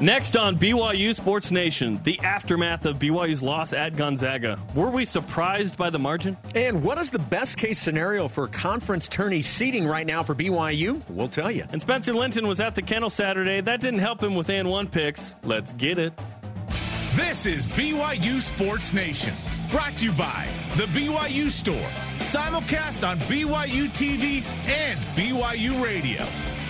Next on BYU Sports Nation, the aftermath of BYU's loss at Gonzaga. Were we surprised by the margin? And what is the best case scenario for conference tourney seating right now for BYU? We'll tell you. And Spencer Linton was at the kennel Saturday. That didn't help him with and one picks. Let's get it. This is BYU Sports Nation, brought to you by the BYU Store, simulcast on BYU TV and BYU Radio.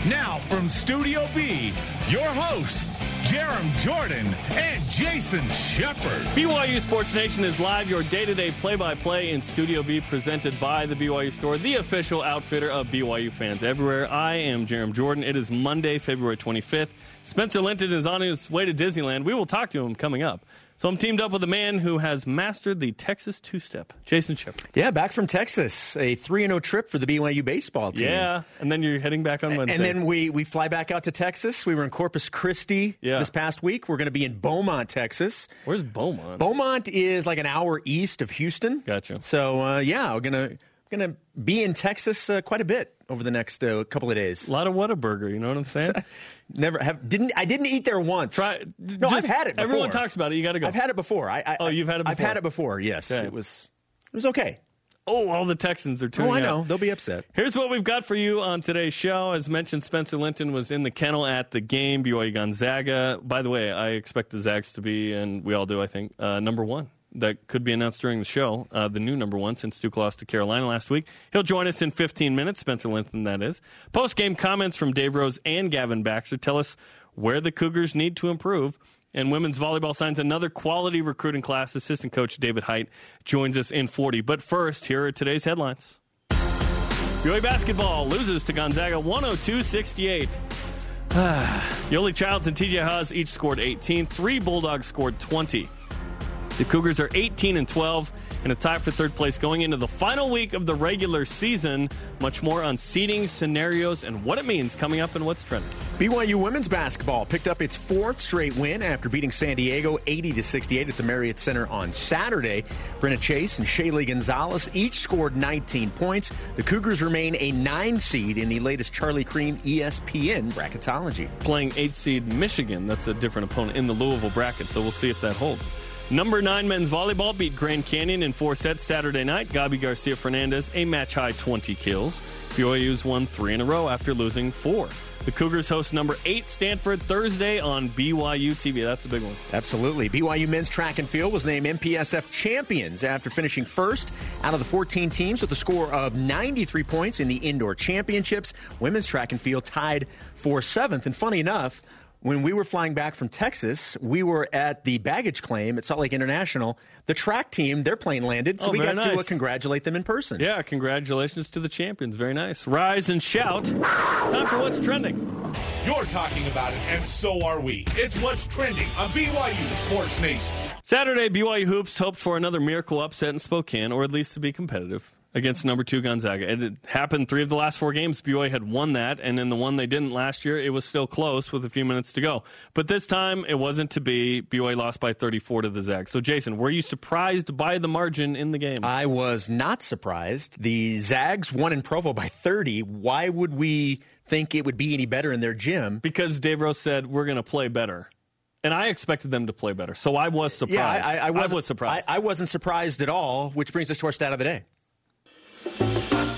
Now from Studio B, your hosts, Jarom Jordan and Jason Shepard. BYU Sports Nation is live, your day to day play by play in Studio B, presented by the BYU Store, the official outfitter of BYU fans everywhere. I am Jarom Jordan. It is Monday, February 25th. Spencer Linton is on his way to Disneyland. We will talk to him coming up. So I'm teamed up with a man who has mastered the Texas two step, Jason Shepard. Yeah, back from Texas, a 3 0 trip for the BYU baseball team. Yeah, and then you're heading back on Wednesday. And then we, we fly back out to Texas. We were in Corpus Christi Yeah. this past week. We're going to be in Beaumont, Texas. Where's Beaumont? Beaumont is like an hour east of Houston. Gotcha. So, uh, yeah, we're going to going to be in Texas uh, quite a bit over the next uh, couple of days. a lot of Whataburger, you know what I'm saying? Never have didn't I didn't eat there once. Try. No, just- I've had it. Before. Everyone talks about it. You got to go. I've had it before. I, I, Oh, you've had it I've had it before. Yes, Okay. it was. It was okay. oh, all the Texans are tuning Oh, I out. know they'll be upset. Here's what we've got for you on today's show. As mentioned, Spencer Linton was in the kennel at the game, BYU Gonzaga. By the way, I expect the Zags to be, and we all do, I think, uh, number one. That could be announced during the show, uh, the new number one since Duke lost to Carolina last week. He'll join us in 15 minutes, Spencer Linton, that is. Post game comments from Dave Rose and Gavin Baxter tell us where the Cougars need to improve. And women's volleyball signs another quality recruiting class. Assistant coach David Height joins us in 40. But first, here are today's headlines. BYU basketball loses to Gonzaga 102 68. Yoeli Childs and TJ Haws each scored 18. Three Bulldogs scored 20. The Cougars are 18 and 12 and a tie for third place going into the final week of the regular season. Much more on seeding scenarios and what it means coming up and what's trending. BYU women's basketball picked up its fourth straight win after beating San Diego 80 to 68 at the Marriott Center on Saturday. Brenna Chase and Shaylee Gonzalez each scored 19 points. The Cougars remain a nine seed in the latest Charlie Creme ESPN bracketology. Playing eight seed Michigan. That's a different opponent in the Louisville bracket, so we'll see if that holds. Number nine men's volleyball beat Grand Canyon in four sets Saturday night. Gabi Garcia Fernandez, a match high 20 kills. BYU's won three in a row after losing four. The Cougars host number eight Stanford Thursday on BYU TV. That's a big one. Absolutely. BYU men's track and field was named MPSF champions after finishing first out of the 14 teams with a score of 93 points in the indoor championships. Women's track and field tied for seventh. And funny enough, when we were flying back from Texas, we were at the baggage claim at Salt Lake International. The track team, their plane landed, so Oh, we very got to uh, congratulate them in person. Yeah, congratulations to the champions. Very nice. Rise and shout. It's time for what's trending. You're talking about it, and so are we. It's what's trending on BYU Sports Nation. Saturday, BYU Hoops hoped for another miracle upset in Spokane, or at least to be competitive against number two Gonzaga. It happened three of the last four games. BYU had won that, and in the one they didn't last year, it was still close with a few minutes to go. But this time, it wasn't to be. BYU lost by 34 to the Zags. So, Jason, were you surprised by the margin in the game? I was not surprised. The Zags won in Provo by 30. Why would we think it would be any better in their gym? because Dave Rose said we're going to play better. And I expected them to play better. So I was surprised. Yeah, I, I, wasn't, was surprised. I, I wasn't surprised at all, which brings us to our stat of the day.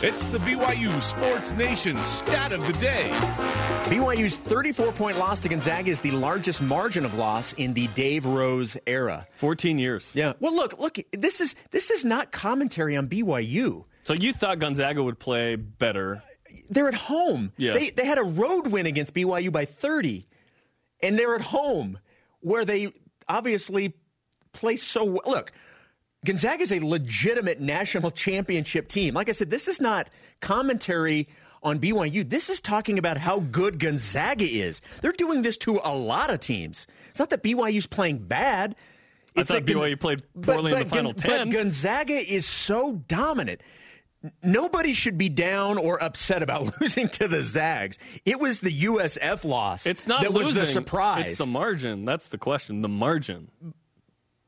It's the BYU Sports Nation stat of the day. BYU's 34 point loss to Gonzaga is the largest margin of loss in the Dave Rose era. 14 years. Yeah. Well, look, look. This is this is not commentary on BYU. So you thought Gonzaga would play better. They're at home. Yeah. They they had a road win against BYU by 30, and they're at home where they obviously play so well. Look. Gonzaga is a legitimate national championship team. Like I said, this is not commentary on BYU. This is talking about how good Gonzaga is. They're doing this to a lot of teams. It's not that BYU's playing bad. I It's thought that BYU played poorly in the final Gon- 10. But Gonzaga is so dominant. Nobody should be down or upset about losing to the Zags. It was the USF loss. It's not that losing. was the surprise. It's the margin. That's the question. The margin.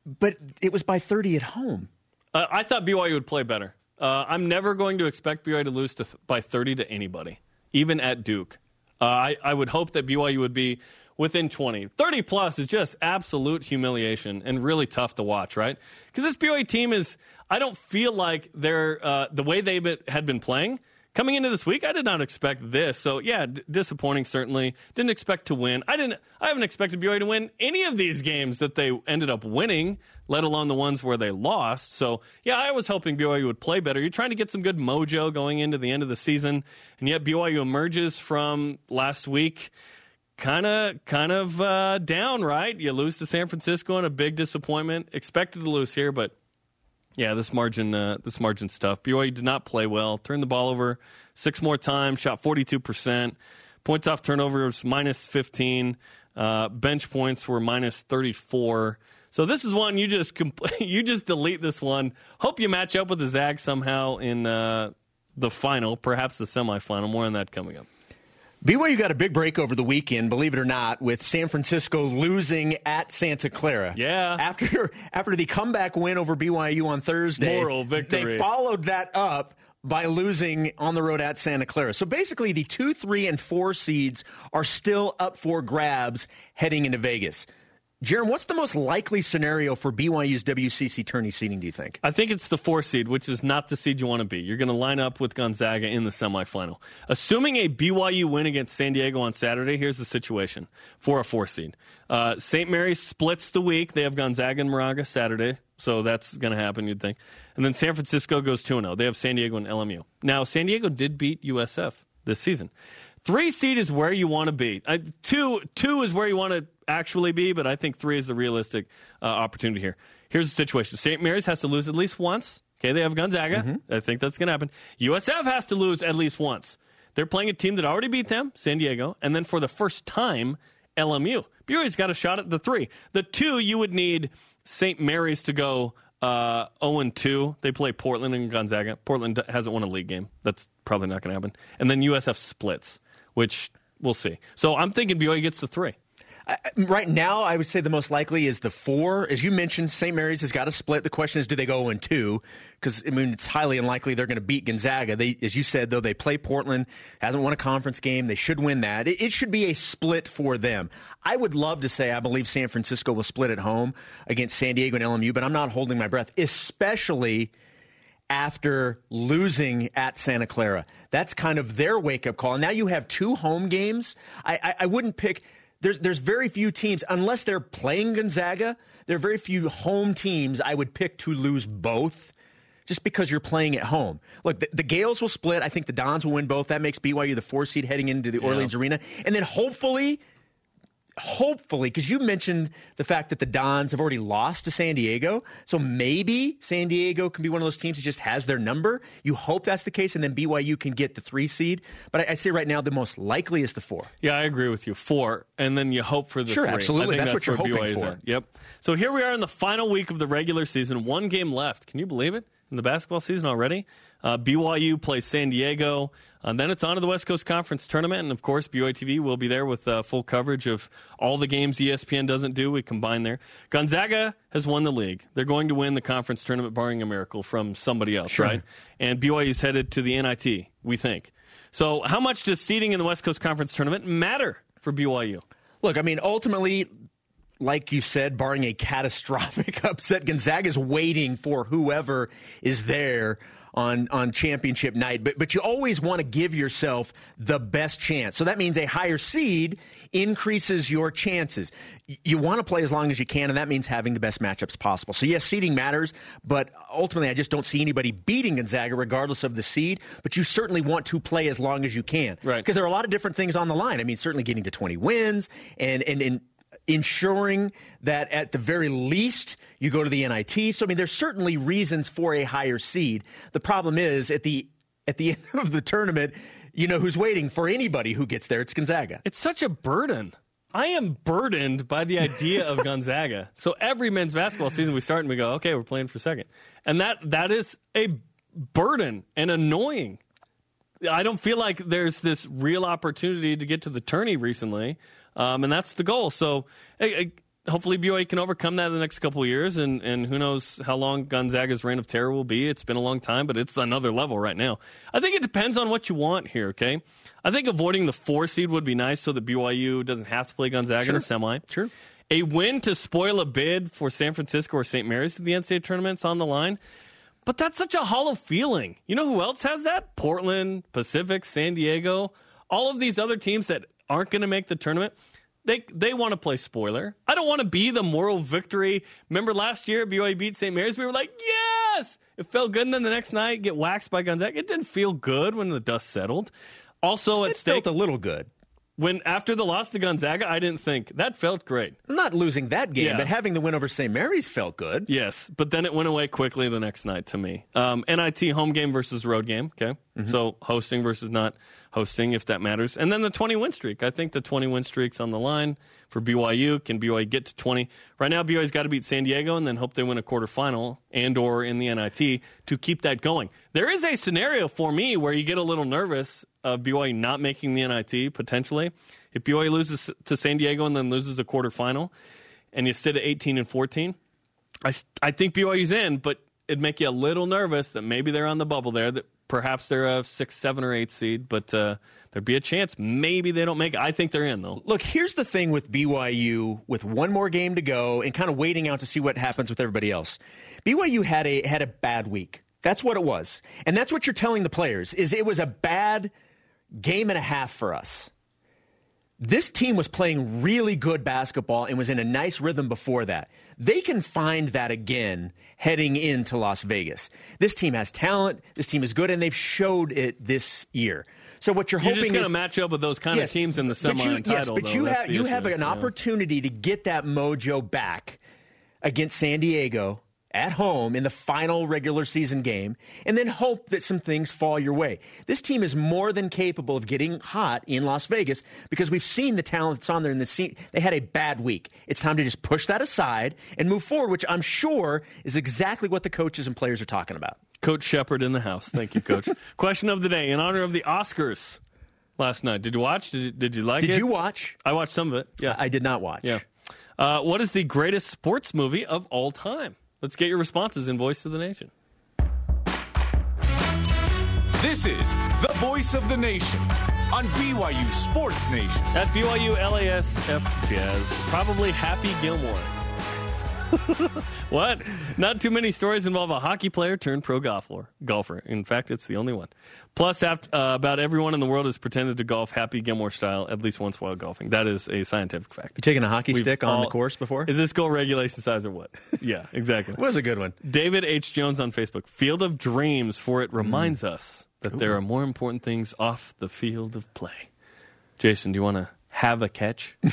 But it was by 30 at home. Uh, I thought BYU would play better. Uh, I'm never going to expect BYU to lose to, by 30 to anybody, even at Duke. Uh, I, I would hope that BYU would be within 20. 30 plus is just absolute humiliation and really tough to watch, right? Because this BYU team is, I don't feel like they're, uh, the way they had been playing coming into this week, I did not expect this. So yeah, d- disappointing certainly. Didn't expect to win. I didn't. I haven't expected BYU to win any of these games that they ended up winning, let alone the ones where they lost. So yeah, I was hoping BYU would play better. You're trying to get some good mojo going into the end of the season, and yet BYU emerges from last week kind of kind of uh, down, right? You lose to San Francisco in a big disappointment. Expected to lose here, but yeah, this margin uh, this margin stuff. BYU did not play well. Turned the ball over six more times. Shot forty two percent. Points off turnovers minus fifteen. Uh, bench points were minus thirty four. So this is one you just compl- you just delete this one. Hope you match up with the Zag somehow in uh, the final, perhaps the semifinal. More on that coming up. BYU got a big break over the weekend, believe it or not, with San Francisco losing at Santa Clara. Yeah. After after the comeback win over BYU on Thursday, moral victory. They followed that up by losing on the road at Santa Clara. So basically, the two, three, and four seeds are still up for grabs heading into Vegas. Jarom, what's the most likely scenario for BYU's WCC tourney seeding, do you think? I think it's the four seed, which is not the seed you want to be. You're going to line up with Gonzaga in the semifinal. Assuming a BYU win against San Diego on Saturday, here's the situation for a four seed. Uh, St. Mary's splits the week. They have Gonzaga and Moraga Saturday, so that's going to happen, you'd think. And then San Francisco goes 2 0. They have San Diego and LMU. Now, San Diego did beat USF this season. Three seed is where you want to be. Uh, two, two is where you want to actually be, but I think three is the realistic uh, opportunity here. Here's the situation: St. Mary's has to lose at least once. Okay, they have Gonzaga. Mm-hmm. I think that's going to happen. USF has to lose at least once. They're playing a team that already beat them, San Diego, and then for the first time, LMU. BYU's got a shot at the three. The two, you would need St. Mary's to go uh, 0 2. They play Portland and Gonzaga. Portland hasn't won a league game. That's probably not going to happen. And then USF splits which we'll see. So I'm thinking BYU gets the three. Right now, I would say the most likely is the four. As you mentioned, St. Mary's has got to split. The question is, do they go in two? Because I mean, it's highly unlikely they're going to beat Gonzaga. They, as you said, though, they play Portland. Hasn't won a conference game. They should win that. It, it should be a split for them. I would love to say I believe San Francisco will split at home against San Diego and LMU, but I'm not holding my breath, especially after losing at Santa Clara. That's kind of their wake up call. And now you have two home games. I, I, I, wouldn't pick. There's there's very few teams unless they're playing Gonzaga. There are very few home teams I would pick to lose both. Just because you're playing at home. Look, the, the Gaels will split. I think the Dons will win both. That makes BYU the four seed heading into the yeah. Orleans Arena. And then hopefully hopefully, because you mentioned the fact that the Dons have already lost to San Diego, so maybe San Diego can be one of those teams that just has their number. You hope that's the case, and then BYU can get the three seed. But I, I say right now, the most likely is the four. Yeah, I agree with you. Four, and then you hope for the sure, three. absolutely. That's, that's, what you're hoping for. Yep. So here we are in the final week of the regular season. One game left. Can you believe it? In the basketball season already. Uh, BYU plays San Diego. And uh, then it's on to the West Coast Conference tournament. And of course, BYU TV will be there with uh, full coverage of all the games ESPN doesn't do. We combine there. Gonzaga has won the league. They're going to win the conference tournament, barring a miracle from somebody else, sure. right? And BYU is headed to the NIT, we think. So, how much does seeding in the West Coast Conference tournament matter for BYU? Look, I mean, ultimately, like you said, barring a catastrophic upset, Gonzaga is waiting for whoever is there on on championship night. But but you always want to give yourself the best chance. So that means a higher seed increases your chances. You want to play as long as you can, and that means having the best matchups possible. So yes, seeding matters, but ultimately I just don't see anybody beating Gonzaga regardless of the seed. But you certainly want to play as long as you can, right? Because there are a lot of different things on the line. I mean, certainly getting to 20 wins and and and ensuring that at the very least you go to the NIT. So I mean, there's certainly reasons for a higher seed. The problem is at the at the end of the tournament, you know who's waiting for anybody who gets there. It's Gonzaga. It's such a burden. I am burdened by the idea of Gonzaga. So every men's basketball season we start and we go, okay, we're playing for second, and that that is a burden and annoying. I don't feel like there's this real opportunity to get to the tourney recently um, and that's the goal. So hopefully BYU can overcome that in the next couple of years, and, and who knows how long Gonzaga's reign of terror will be. It's been a long time, but it's another level right now. I think it depends on what you want here, okay? I think avoiding the four seed would be nice so that BYU doesn't have to play Gonzaga Sure. in a semi. Sure. A win to spoil a bid for San Francisco or St. Mary's at the NCAA tournament's on the line. But that's such a hollow feeling. You know who else has that? Portland, Pacific, San Diego, all of these other teams that aren't going to make the tournament. They they want to play spoiler. I don't want to be the moral victory. Remember last year BYU beat St. Mary's. We were like, yes, it felt good. And then the next night get waxed by Gonzaga. It didn't feel good when the dust settled. Also at It stake felt a little good. When after the loss to Gonzaga, I didn't think that felt great. Not losing that game, Yeah. but having the win over St. Mary's felt good. Yes, but then it went away quickly the next night to me. Um, NIT home game versus road game. Okay, so hosting versus not hosting, if that matters. And then the 20 win streak. I think the 20 win streak's on the line for BYU. Can BYU get to 20? Right now, BYU's got to beat San Diego and then hope they win a quarterfinal and or in the NIT to keep that going. There is a scenario for me where you get a little nervous of BYU not making the NIT potentially. If BYU loses to San Diego and then loses a quarterfinal, and you sit at 18 and 14. I, I think BYU's in, but it'd make you a little nervous that maybe they're on the bubble there, that perhaps they're a six, seven, or eight seed, but uh, there'd be a chance maybe they don't make it. I think they're in, though. Look, here's the thing with BYU with one more game to go and kind of waiting out to see what happens with everybody else. BYU had a had a bad week. That's what it was. And that's what you're telling the players is it was a bad game and a half for us. This team was playing really good basketball and was in a nice rhythm before that. They can find that again heading into Las Vegas. This team has talent, this team is good and they've showed it this year. So what you're You're hoping just going to match up with those kind Yes. of teams in the But semi you- and title. Yes, but though. you have you issue. have an Yeah. opportunity to get that mojo back against San Diego at home in the final regular season game, and then hope that some things fall your way. This team is more than capable of getting hot in Las Vegas because we've seen the talent that's on there in the scene. They had a bad week. It's time to just push that aside and move forward, which I'm sure is exactly what the coaches and players are talking about. Coach Shepard in the house. Thank you, Coach. Question of the day in honor of the Oscars last night. Did you watch? Did you, did you like Did it? Did you watch? I watched some of it. Yeah. I did not watch. Yeah. Uh, what is the greatest sports movie of all time? Let's get your responses in Voice of the Nation. This is the voice of the nation on BYU Sports Nation. At BYU LASF Jazz, probably Happy Gilmore. what? Not too many stories involve a hockey player turned pro golfer. Golfer. In fact, it's the only one. Plus, after, uh, about everyone in the world has pretended to golf Happy Gilmore style at least once while golfing. That is a scientific fact. You taking a hockey We've stick on the course before? Is this goal regulation size or what? yeah, exactly. was a good one. David H. Jones on Facebook. Field of Dreams, for it reminds us that there are more important things off the field of play. Jason, do you want to have a catch?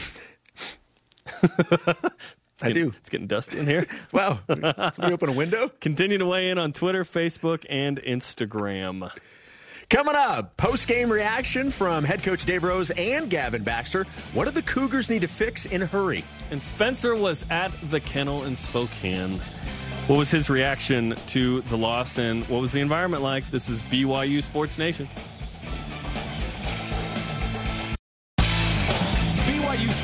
I do. It's getting dusty in here. Wow. Somebody open a window? Continue to weigh in on Twitter, Facebook, and Instagram. Coming up, post game reaction from head coach Dave Rose and Gavin Baxter. What do the Cougars need to fix in a hurry? And Spencer was at the kennel in Spokane. What was his reaction to the loss and what was the environment like? This is BYU Sports Nation.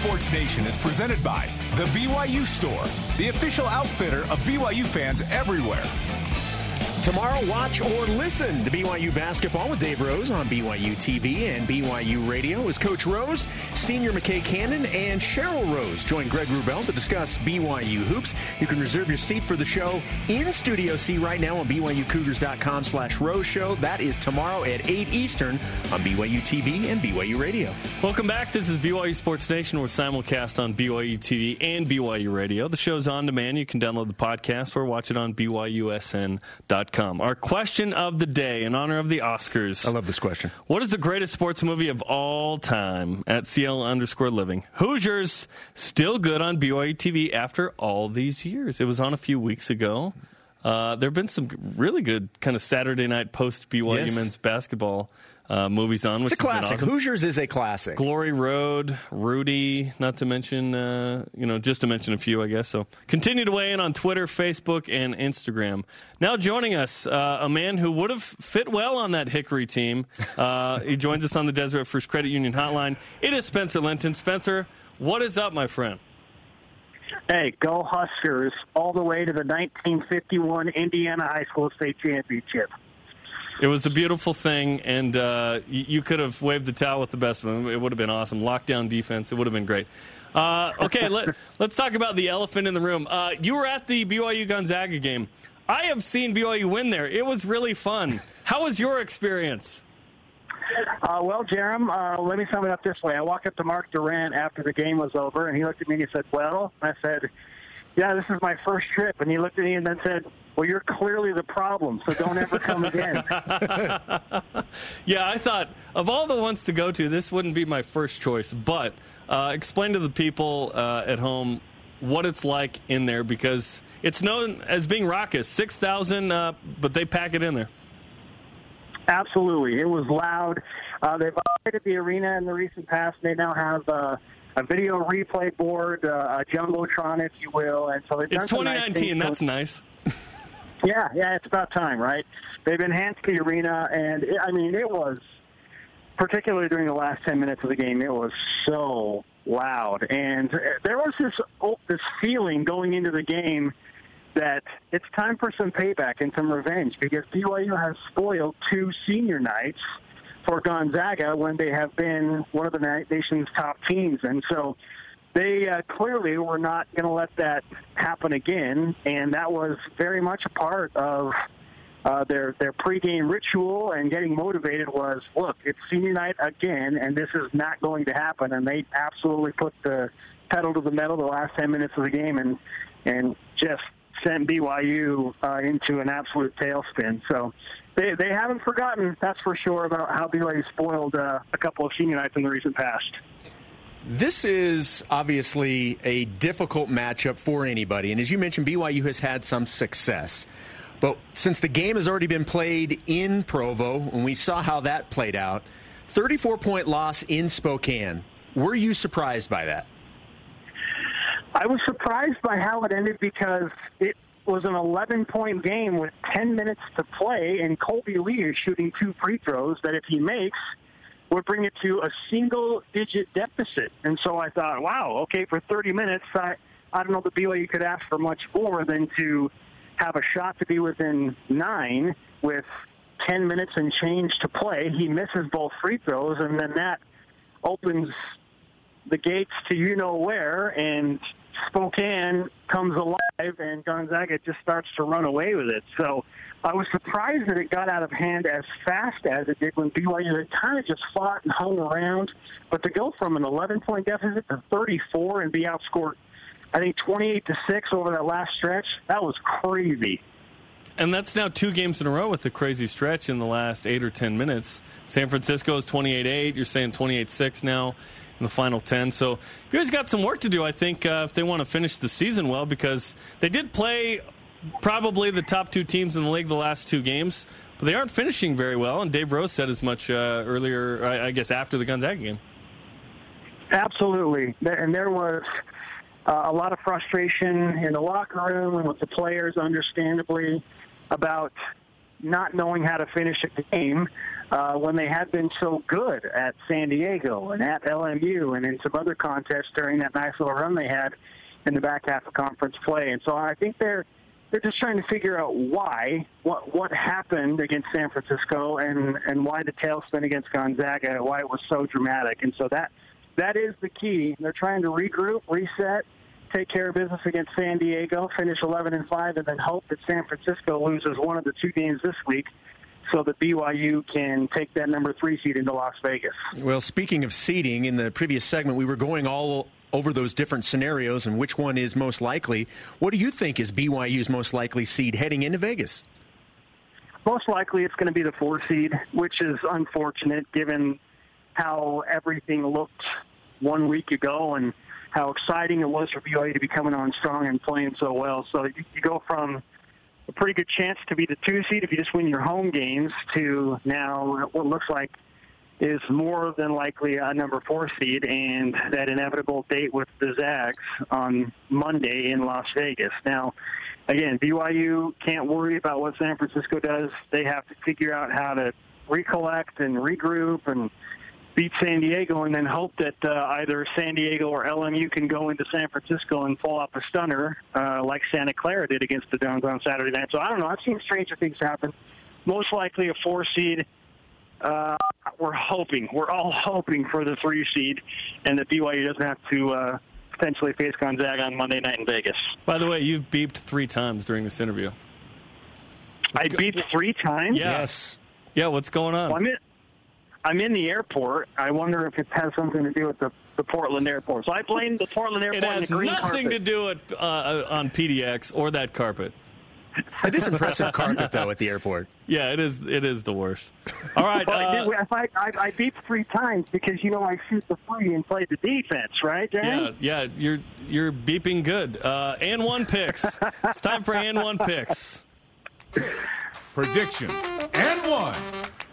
Sports Nation is presented by The BYU Store, the official outfitter of BYU fans everywhere. Tomorrow, watch or listen to BYU basketball with Dave Rose on BYU TV and BYU Radio as Coach Rose, Senior McKay Cannon, and Cheryl Rose join Greg Wrubell to discuss BYU hoops. You can reserve your seat for the show in Studio C right now on BYUCougars.com slash Rose Show. That is tomorrow at 8 Eastern on BYU TV and BYU Radio. Welcome back. This is BYU Sports Nation. We're simulcast on BYU TV and BYU Radio. The show's on demand. You can download the podcast or watch it on BYUSN.com. Our question of the day in honor of the Oscars. I love this question. What is the greatest sports movie of all time? At CL underscore living. Hoosiers still good on BYU TV after all these years. It was on a few weeks ago. Uh, there have been some really good kind of Saturday night post BYU Yes. men's basketball uh, movies on. Which It's a classic. awesome. Hoosiers is a classic. Glory Road, Rudy, not to mention, uh, you know, just to mention a few, I guess. So continue to weigh in on Twitter, Facebook, and Instagram. Now joining us, uh, a man who would have fit well on that Hickory team. Uh, he joins us on the Deseret First Credit Union Hotline. It is Spencer Linton. Spencer, what is up, my friend? Hey, go Huskers all the way to the 1951 Indiana High School State Championship. It was a beautiful thing, and uh, you, you, could have waved the towel with the best of them. It would have been awesome. Lockdown defense, it would have been great. Uh, okay, let, us talk about the elephant in the room. Uh, you were at the BYU Gonzaga game. I have seen BYU win there. It was really fun. How was your experience? Uh, well, Jarom, uh, let me sum it up this way. I walked up to Mark Durant after the game was over, and he looked at me and he said, Well, I said, Yeah, this is my first trip. And he looked at me and then said, Well, you're clearly the problem, so don't ever come again. yeah, I thought of all the ones to go to, this wouldn't be my first choice. But uh, explain to the people uh, at home what it's like in there because it's known as being raucous. 6,000, uh, but they pack it in there. Absolutely. It was loud. Uh, they've upgraded the arena in the recent past. And They now have uh, a video replay board, uh, a jumbotron, if you will. And so it's 2019. Nice That's nice. Yeah, yeah, it's about time, right? They've enhanced the arena, and it, I mean, it was particularly during the last 10 minutes of the game. It was so loud, and there was this oh, this feeling going into the game that it's time for some payback and some revenge because BYU has spoiled two senior nights for Gonzaga when they have been one of the nation's top teams. And so they uh, clearly were not going to let that happen again. And that was very much a part of uh, their their pregame ritual and getting motivated was, look, it's senior night again, and this is not going to happen. And they absolutely put the pedal to the metal the last 10 minutes of the game and and just sent BYU uh, into an absolute tailspin. So they they haven't forgotten, that's for sure, about how BYU spoiled uh, a couple of senior nights in the recent past. This is obviously a difficult matchup for anybody, and as you mentioned, BYU has had some success. But since the game has already been played in Provo, and we saw how that played out, 34 point loss in Spokane. Were you surprised by that? I was surprised by how it ended because it was an 11 point game with 10 minutes to play, and Kolby Lee is shooting two free throws that if he makes, would bring it to a single digit deficit. And so I thought, wow, okay, for 30 minutes, I, I don't know that BYU could ask for much more than to have a shot to be within nine with 10 minutes and change to play. He misses both free throws, and then that opens the gates to you know where, and Spokane comes alive and Gonzaga just starts to run away with it. So I was surprised that it got out of hand as fast as it did when BYU had kind of just fought and hung around. But to go from an 11 point deficit to 34 and be outscored, I think 28 to 6 over that last stretch, that was crazy. And that's now two games in a row with the crazy stretch in the last eight or 10 minutes. San Francisco is 28 8. You're saying 28 6 now in the final 10. So you guys got some work to do, I think, uh, if they want to finish the season well, because they did play probably the top two teams in the league the last two games, but they aren't finishing very well. And Dave Rose said as much uh, earlier, I guess, after the Gonzaga game. Absolutely. And there was uh, a lot of frustration in the locker room and with the players, understandably, about not knowing how to finish a game uh, when they had been so good at San Diego and at LMU and in some other contests during that nice little run they had in the back half of conference play. And so I think they're they're just trying to figure out why what what happened against San Francisco and and why the tailspin against Gonzaga, and why it was so dramatic. And so that that is the key. They're trying to regroup, reset, take care of business against San Diego, finish 11 and 5, and then hope that San Francisco loses one of the two games this week so that BYU can take that number three seed into Las Vegas. Well, speaking of seeding, in the previous segment, we were going all over those different scenarios and which one is most likely. What do you think is BYU's most likely seed heading into Vegas? Most likely it's going to be the four seed, which is unfortunate given how everything looked one week ago and how exciting it was for BYU to be coming on strong and playing so well. So you, you go from a pretty good chance to be the two seed if you just win your home games to now what looks like is more than likely a number four seed and that inevitable date with the Zags on Monday in Las Vegas. Now, again, BYU can't worry about what San Francisco does. They have to figure out how to recollect and regroup and beat San Diego and then hope that uh, either San Diego or LMU can go into San Francisco and pull off a stunner uh, like Santa Clara did against the Dons on Saturday night. So I don't know. I've seen stranger things happen. Most likely a four seed. Uh, we're hoping, we're all hoping for the three seed, and that BYU doesn't have to uh, potentially face Gonzaga on Monday night in Vegas. By the way, you've beeped three times during this interview. I beeped three times. Yeah. Yes. Yeah, what's going on? Well, I'm in, I'm in the airport. I wonder if it has something to do with the, the Portland airport. So I blame the Portland airport it and has the green nothing carpet. to do with uh, on PDX or that carpet. It is impressive carpet, though, at the airport. Yeah, it is. It is the worst. All right. But I, uh, if I, I, I beat three times because you know I shoot the free and play the defense, right, Dan? yeah, yeah, you're you're beeping good. Uh, and one picks. it's time for and one picks. Predictions and one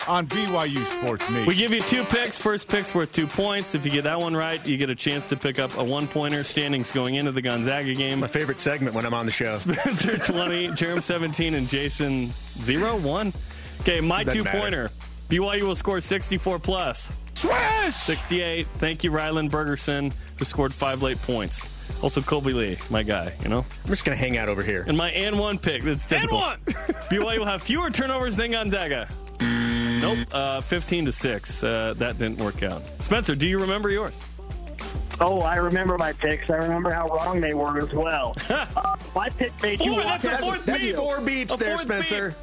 on BYU Sports Nation. We give you two picks. First pick's worth two points. If you get that one right, you get a chance to pick up a one pointer. Standings going into the Gonzaga game. My favorite segment when I'm on the show. Spencer 20, Jarom 17, and Jason 0 1. Okay, my Doesn't two pointer. BYU will score 64 plus. Swish! 68. Thank you, Rylan Bergersen, who scored five late points. Also, Kolby Lee, my guy, you know? I'm just going to hang out over here. And my and one pick. That's typical. one! BYU will have fewer turnovers than Gonzaga. Nope. Uh, 15 to 6. Uh, that didn't work out. Spencer, do you remember yours? Oh, I remember my picks. I remember how wrong they were as well. uh, my pick made you Four, walk that's a fourth That's beat. four beats A there, fourth Spencer.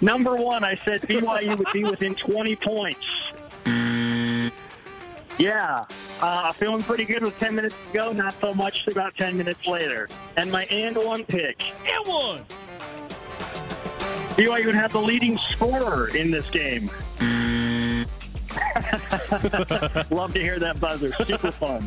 Number one, I said BYU would be within 20 points. Yeah, uh, feeling pretty good with 10 minutes to go. Not so much about 10 minutes later. And my and one pick. And one. BYU would have the leading scorer in this game. Love to hear that buzzer. Super fun.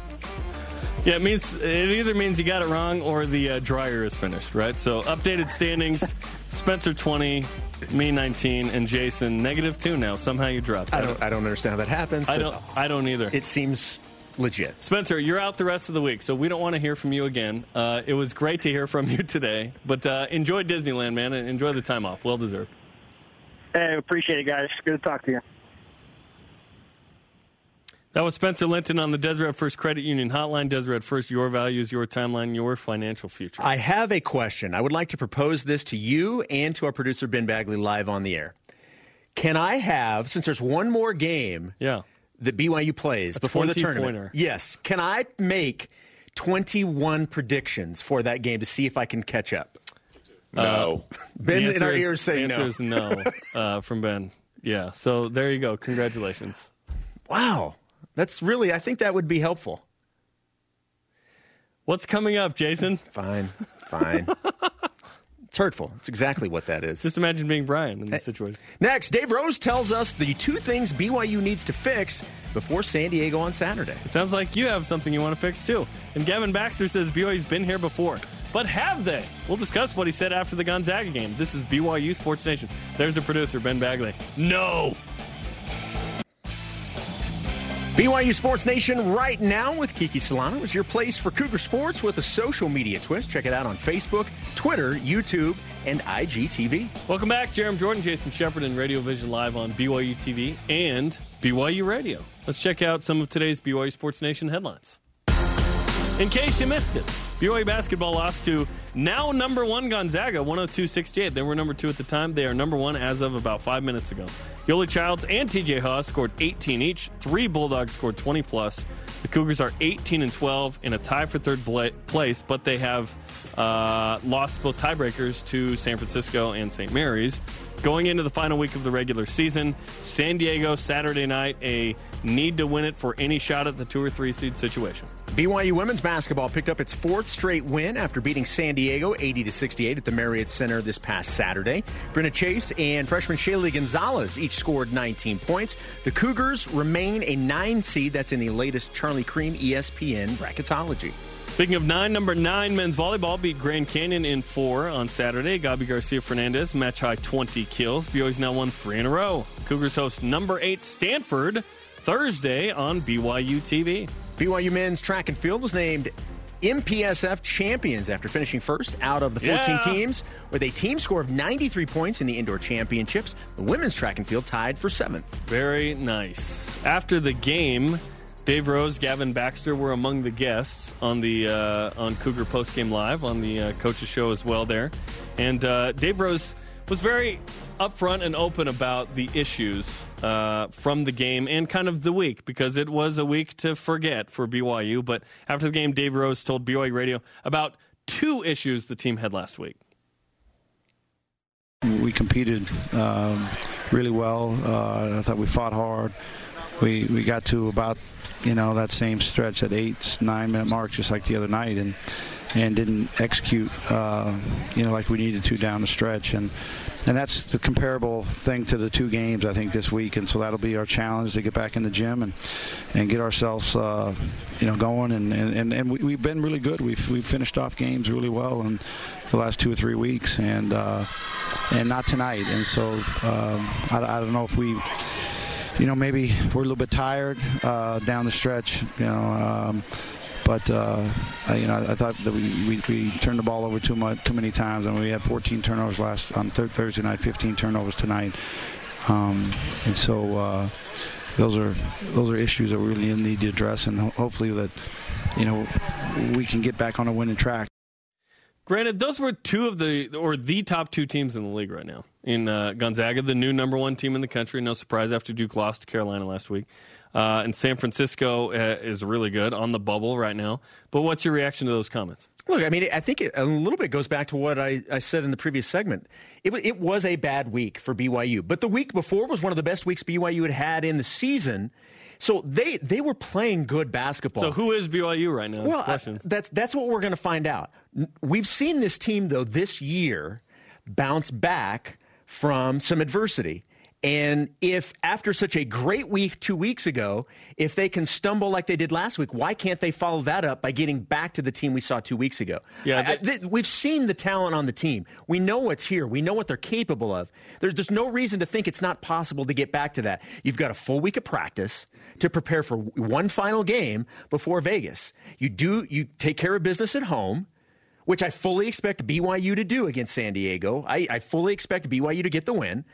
Yeah, it means it either means you got it wrong or the uh, dryer is finished, right? So updated standings: Spencer twenty, me nineteen, and Jason negative two. Now somehow you dropped. I don't, I don't understand how that happens. I but don't. I don't either. It seems legit. Spencer, you're out the rest of the week, so we don't want to hear from you again. Uh, it was great to hear from you today, but uh, enjoy Disneyland, man, and enjoy the time off. Well deserved. Hey, appreciate it, guys. Good to talk to you. That was Spencer Linton on the Deseret First Credit Union Hotline. Deseret First, your values, your timeline, your financial future. I have a question. I would like to propose this to you and to our producer, Ben Bagley, live on the air. Can I have, since there's one more game yeah. That BYU plays before the tournament, pointer. yes, can I make 21 predictions for that game to see if I can catch up? No. Ben in our answer is- ears saying the answer no. is no uh, from Ben. Yeah. So there you go. Congratulations. Wow. That's really, I think that would be helpful. What's coming up, Jason? Fine, fine. it's hurtful. It's exactly what that is. Just imagine being Brian in this situation. Next, Dave Rose tells us the two things BYU needs to fix before San Diego on Saturday. It sounds like you have something you want to fix too. And Gavin Baxter says BYU's been here before. But have they? We'll discuss what he said after the Gonzaga game. This is BYU Sports Nation. There's the producer, Ben Bagley. No! BYU Sports Nation right now with Kiki Solano is your place for Cougar Sports with a social media twist. Check it out on Facebook, Twitter, YouTube, and IGTV. Welcome back. Jarom Jordan, Jason Shepard, and Radio Vision Live on BYU TV and BYU Radio. Let's check out some of today's BYU Sports Nation headlines. In case you missed it, BYU basketball lost to now number one Gonzaga, 102 68. They were number two at the time. They are number one as of about five minutes ago. Yoeli Childs and TJ Haws scored 18 each. Three Bulldogs scored 20 plus. The Cougars are 18 and 12 in a tie for third place, but they have uh, lost both tiebreakers to San Francisco and St. Mary's. Going into the final week of the regular season, San Diego Saturday night, a need to win it for any shot at the two or three seed situation. BYU women's basketball picked up its fourth straight win after beating San Diego 80 to 68 at the Marriott Center this past Saturday. Brenna Chase and freshman Shaylee Gonzalez each scored 19 points. The Cougars remain a nine seed. That's in the latest Charlie Creme ESPN bracketology. Speaking of nine, number nine men's volleyball beat Grand Canyon in four on Saturday. Gabi Garcia Fernandez match high 20 kills. BYU's now won three in a row. Cougars host number eight Stanford Thursday on BYU TV. BYU men's track and field was named MPSF champions after finishing first out of the 14 Yeah. teams with a team score of 93 points in the indoor championships. The women's track and field tied for seventh. Very nice. After the game, Dave Rose, Gavin Baxter were among the guests on the uh, on Cougar Post Game Live on the uh, coaches show as well there, and uh, Dave Rose was very upfront and open about the issues uh, from the game and kind of the week because it was a week to forget for BYU. But after the game, Dave Rose told BYU Radio about two issues the team had last week. We competed um, really well. Uh, I thought we fought hard. We we got to about you know that same stretch, that eight nine minute mark, just like the other night, and and didn't execute uh, you know like we needed to down the stretch, and and that's the comparable thing to the two games I think this week, and so that'll be our challenge to get back in the gym and and get ourselves uh, you know going, and and and, we, we've been really good. We've we've finished off games really well, and the last two or three weeks, and uh, and not tonight. And so um, I, I don't know if we, you know, maybe we're a little bit tired uh, down the stretch, you know. Um, but uh, I, you know, I thought that we, we, we turned the ball over too much, too many times, and we had 14 turnovers last on th- Thursday night, 15 turnovers tonight, um, and so uh, those are those are issues that we really need to address, and ho- hopefully that you know we can get back on a winning track. Granted, those were two of the or the top two teams in the league right now. In uh, Gonzaga, the new number one team in the country, no surprise after Duke lost to Carolina last week. Uh, and San Francisco uh, is really good on the bubble right now. But what's your reaction to those comments? Look, I mean, I think it, a little bit goes back to what I, I said in the previous segment. It, it was a bad week for BYU, but the week before was one of the best weeks BYU had had in the season. So they they were playing good basketball. So who is BYU right now? Well, I- that's that's what we're going to find out. We've seen this team though this year bounce back from some adversity. And if after such a great week 2 weeks ago, if they can stumble like they did last week, why can't they follow that up by getting back to the team we saw 2 weeks ago? Yeah, I- I- th- we've seen the talent on the team. We know what's here. We know what they're capable of. There's, there's no reason to think it's not possible to get back to that. You've got a full week of practice to prepare for one final game before Vegas. You do you take care of business at home, which I fully expect BYU to do against San Diego. I, I fully expect BYU to get the win,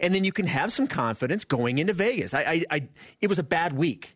and then you can have some confidence going into Vegas. I, I, I it was a bad week.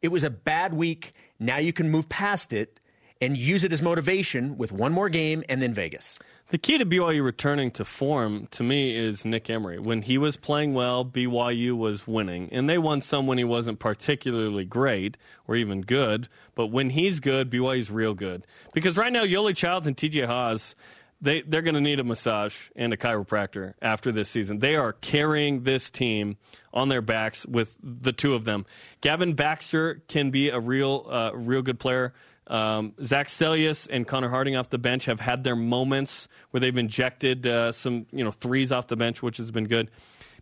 It was a bad week. Now you can move past it and use it as motivation with one more game and then Vegas. The key to BYU returning to form, to me, is Nick Emery. When he was playing well, BYU was winning. And they won some when he wasn't particularly great or even good. But when he's good, BYU's real good. Because right now, Yoeli Childs and TJ Haws, they, they're going to need a massage and a chiropractor after this season. They are carrying this team on their backs with the two of them. Gavin Baxter can be a real, uh, real good player. Um, Zac Seljaas and Connor Harding off the bench have had their moments where they've injected uh, some you know threes off the bench, which has been good.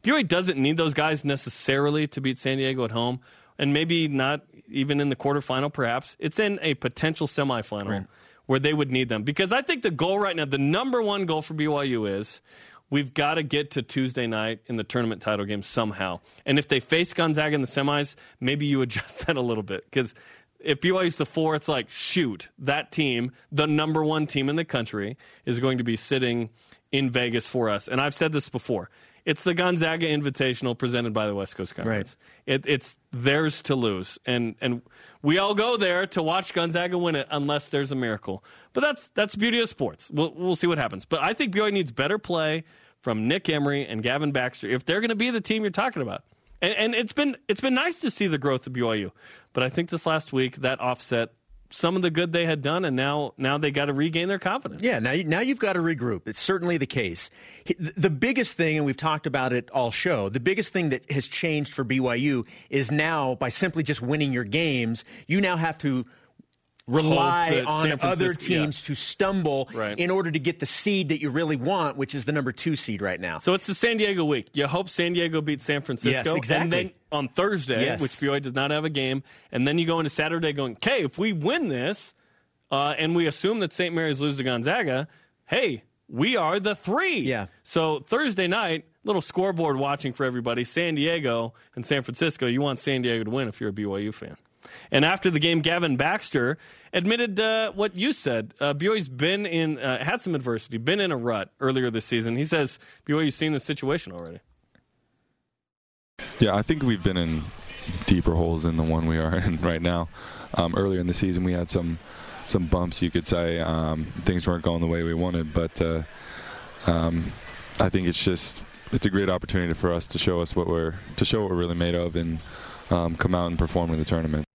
BYU doesn't need those guys necessarily to beat San Diego at home, and maybe not even in the quarterfinal. Perhaps it's in a potential semifinal where they would need them because I think the goal right now, the number one goal for BYU is. We've got to get to Tuesday night in the tournament title game somehow. And if they face Gonzaga in the semis, maybe you adjust that a little bit because if BYU's the four, it's like, shoot, that team, the number one team in the country, is going to be sitting in Vegas for us. And I've said this before. It's the Gonzaga Invitational presented by the West Coast Conference. It, it's theirs to lose, and and we all go there to watch Gonzaga win it, unless there's a miracle. But that's that's the beauty of sports. We'll we'll see what happens. But I think BYU needs better play from Nick Emery and Gavin Baxter if they're going to be the team you're talking about. And, and it's been it's been nice to see the growth of BYU, but I think this last week that offset some of the good they had done, and now now they got to regain their confidence. Yeah, now, now you've got to regroup. It's certainly the case. The biggest thing, and we've talked about it all show, the biggest thing that has changed for BYU is now by simply just winning your games, you now have to rely on other Francisco- yeah. teams to stumble Right. in order to get the seed that you really want, which is the number two seed right now. So it's the San Diego week. You hope San Diego beats San Francisco. Yes, exactly. And then on Thursday, Yes. which BYU does not have a game, and then you go into Saturday going, okay, if we win this, uh, and we assume that St. Mary's loses to Gonzaga, hey, we are the three. Yeah. So Thursday night, little scoreboard watching for everybody. San Diego and San Francisco. You want San Diego to win if you're a BYU fan. And after the game, Gavin Baxter admitted uh, what you said. Uh, BYU's been in, uh, had some adversity, been in a rut earlier this season. He says BYU's seen the situation already. Yeah, I think we've been in deeper holes than the one we are in right now. Um, earlier in the season, we had some some bumps, you could say. Um, things weren't going the way we wanted, but uh, um, I think it's just it's a great opportunity for us to show us what we're to show what we're really made of and um, come out and perform in the tournament.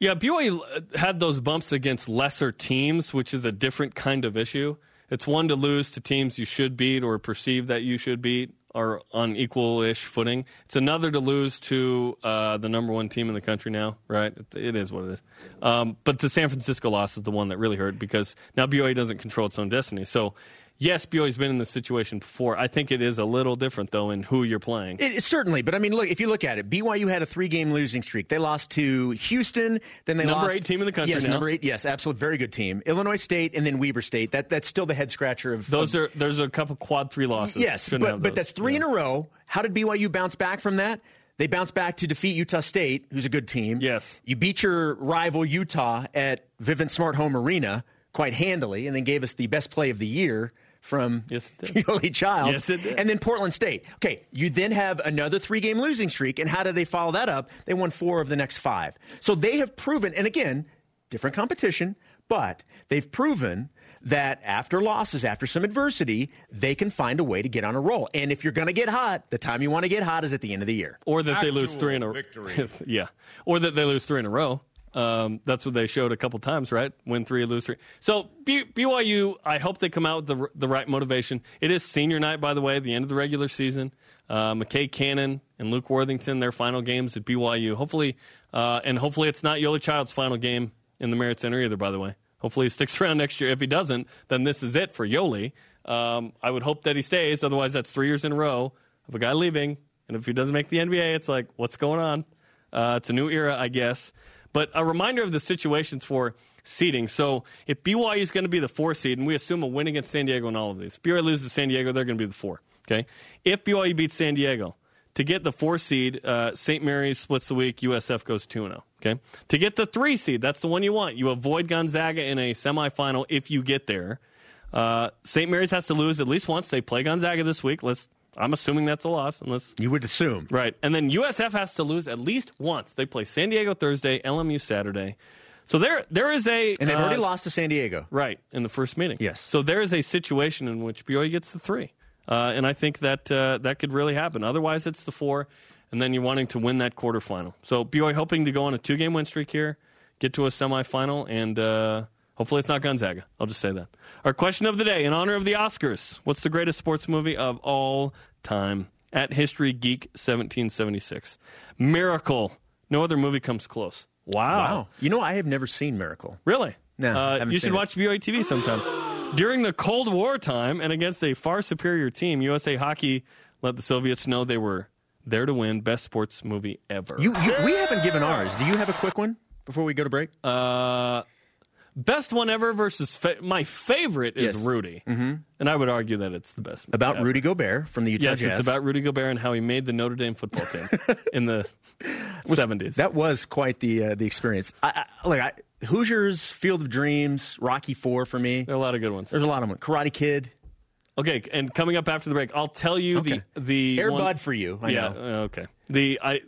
Yeah, BYU had those bumps against lesser teams, which is a different kind of issue. It's one to lose to teams you should beat or perceive that you should beat are on equal-ish footing. It's another to lose to uh, the number one team in the country now, right? it, it is what it is. Um, but the San Francisco loss is the one that really hurt because now BYU doesn't control its own destiny. So yes, BYU's been in this situation before. I think it is a little different though in who you're playing. It, certainly, but I mean, look if you look at it, BYU had a three-game losing streak. They lost to Houston, then they number lost number eight team in the country. Yes, now. number eight. Yes, absolutely, very good team. Illinois State and then Weber State. That that's still the head scratcher of those of, are. There's a couple quad three losses. Yes, but but that's three yeah. in a row. How did BYU bounce back from that? They bounced back to defeat Utah State, who's a good team. Yes. You beat your rival Utah at Vivint Smart Home Arena quite handily, and then gave us the best play of the year from yes, Yoeli Childs. Yes, it did. And then Portland State. Okay, you then have another three game losing streak. And how do they follow that up? They won four of the next five. So they have proven, and again, different competition, but they've proven that after losses, after some adversity, they can find a way to get on a roll. And if you're going to get hot, the time you want to get hot is at the end of the year. Or that Actual they lose three in a row. yeah. Or that they lose three in a row. Um, that's what they showed a couple times, right? Win three, lose three. So BYU, I hope they come out with the, the right motivation. It is senior night, by the way, the end of the regular season. Uh, McKay Cannon and Luke Worthington, their final games at BYU. Hopefully, uh, and hopefully it's not Yoeli Childs' final game in the Marriott Center either. By the way, hopefully he sticks around next year. If he doesn't, then this is it for Yoeli. Um, I would hope that he stays. Otherwise, that's three years in a row of a guy leaving. And if he doesn't make the NBA, it's like, what's going on? Uh, it's a new era, I guess. But a reminder of the situations for seeding. So if BYU is going to be the four seed, and we assume a win against San Diego in all of these, if BYU loses to San Diego, they're going to be the four. Okay. If BYU beats San Diego, to get the four seed, uh, St. Mary's splits the week. USF goes two and zero. Okay. To get the three seed, that's the one you want. You avoid Gonzaga in a semifinal if you get there. Uh, St. Mary's has to lose at least once. They play Gonzaga this week. Let's I'm assuming that's a loss, unless you would assume, right? And then USF has to lose at least once. They play San Diego Thursday, LMU Saturday. So there, there is a, and they've uh, already lost to San Diego, right, in the first meeting. Yes. So there is a situation in which BYU gets the three, uh, and I think that uh, that could really happen. Otherwise, it's the four, and then you're wanting to win that quarterfinal. So BYU hoping to go on a two-game win streak here, get to a semifinal, and uh, hopefully it's not Gonzaga. I'll just say that. Our question of the day, in honor of the Oscars, what's the greatest sports movie of all time? At History Geek 1776. Miracle. No other movie comes close. Wow. Wow. You know, I have never seen Miracle. Really? No. Uh, you should it. watch BYU TV sometime. During the Cold War time and against a far superior team, USA Hockey let the Soviets know they were there to win. Best sports movie ever. You, you, we haven't given ours. Do you have a quick one before we go to break? Uh, Best one ever versus fa- my favorite is Yes. Rudy, mm-hmm. and I would argue that it's the best. About ever. Rudy Gobert from the Utah Yes, Jazz. it's about Rudy Gobert and how he made the Notre Dame football team in the seventies. That was quite the uh, the experience. I, I, look, I, Hoosiers, Field of Dreams, Rocky Four for me. There are a lot of good ones. There's a lot of them. Karate Kid, Okay, and coming up after the break, I'll tell you Okay. the the Air one- Bud for you. I yeah, know. okay. The I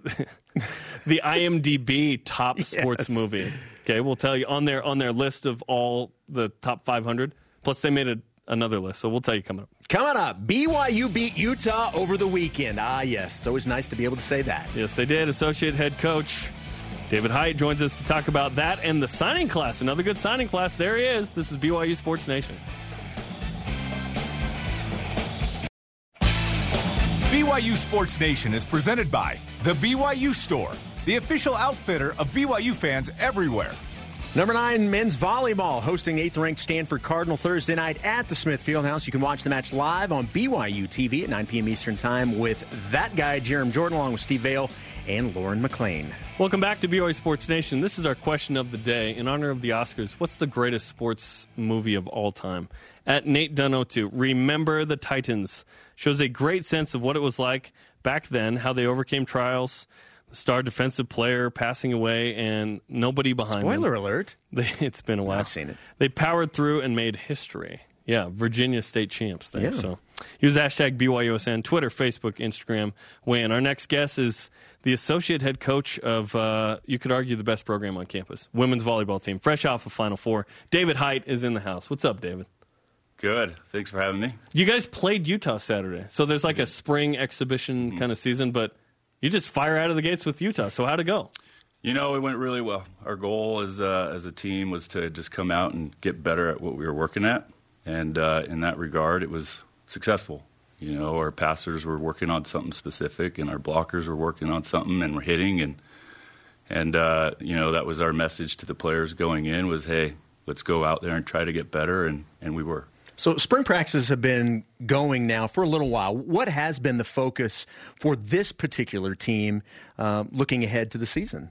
the IMDb top sports Yes. movie. Okay, we'll tell you on their on their list of all the top 500. Plus, they made a, another list, so we'll tell you coming up. Coming up, BYU beat Utah over the weekend. Ah, yes, it's always nice to be able to say that. Yes, they did. Associate head coach David Hyatt joins us to talk about that and the signing class. Another good signing class. There he is. This is BYU Sports Nation. BYU Sports Nation is presented by The BYU Store, the official outfitter of BYU fans everywhere. Number nine, men's volleyball hosting eighth ranked Stanford Cardinal Thursday night at the Smith Fieldhouse. You can watch the match live on BYU TV at 9 p.m. Eastern Time with that guy, Jarom Jordan, along with Steve Vale and Lauren McLean. Welcome back to BYU Sports Nation. This is our question of the day. In honor of the Oscars, what's the greatest sports movie of all time? At Nate Dunn02, Remember the Titans shows a great sense of what it was like back then, how they overcame trials, star defensive player passing away, and nobody behind. Spoiler them. alert. They, it's been a while. I've seen it. They powered through and made history. Yeah, Virginia State champs there. Yeah. So use hashtag BYUSN, Twitter, Facebook, Instagram, weigh in. Our next guest is the associate head coach of, uh, you could argue, the best program on campus, women's volleyball team, fresh off of Final Four. David Hyatt is in the house. What's up, David? Good. Thanks for having me. You guys played Utah Saturday. So there's like a spring exhibition kind of season, but you just fire out of the gates with Utah. So how'd it go? You know, it went really well. Our goal as uh, as a team was to just come out and get better at what we were working at, and uh, in that regard, it was successful. You know, our passers were working on something specific, and our blockers were working on something, and we're hitting, and and uh, you know that was our message to the players going in was, hey, let's go out there and try to get better, and and we were. So spring practices have been going now for a little while. What has been the focus for this particular team uh, looking ahead to the season?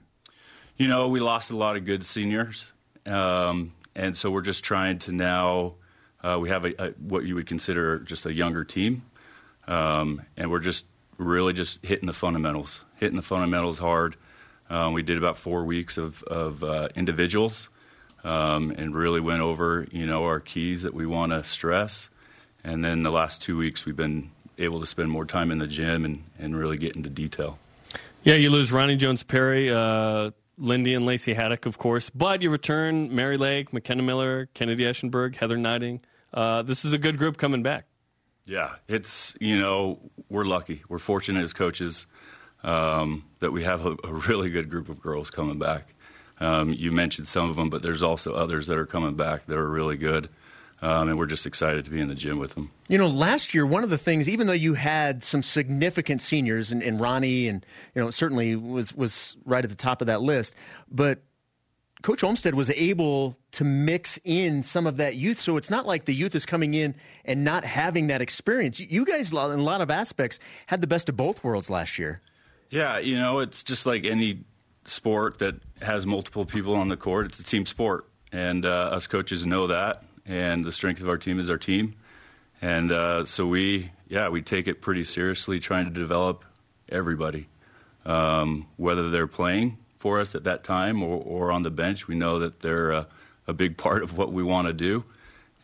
You know, we lost a lot of good seniors, um, and so we're just trying to now. Uh, we have a, a, what you would consider just a younger team, um, and we're just really just hitting the fundamentals, hitting the fundamentals hard. Um, we did about four weeks of, of uh, individuals, um, and really went over you know our keys that we want to stress, and then the last two weeks we've been able to spend more time in the gym and, and really get into detail. Yeah, you lose Roni Jones Perry, uh, Lindy and Lacey Haddock, of course, but you return Mary Lake, McKenna Miller, Kennedy Eschenberg, Heather Gneiting. Uh, this is a good group coming back. Yeah, it's you know we're lucky, we're fortunate as coaches um, that we have a, a, really good group of girls coming back. Um, you mentioned some of them, but there's also others that are coming back that are really good. Um, and we're just excited to be in the gym with them. You know, last year, one of the things, even though you had some significant seniors, and, and Roni, and you know, certainly was was right at the top of that list, but Coach Olmstead was able to mix in some of that youth, so it's not like the youth is coming in and not having that experience. You guys, in a lot of aspects, had the best of both worlds last year. Yeah, you know, it's just like any sport that has multiple people on the court. It's a team sport, and uh, us coaches know that and the strength of our team is our team. And uh, so we, yeah, we take it pretty seriously, trying to develop everybody, um, whether they're playing for us at that time or, or on the bench. We know that they're a, a big part of what we want to do,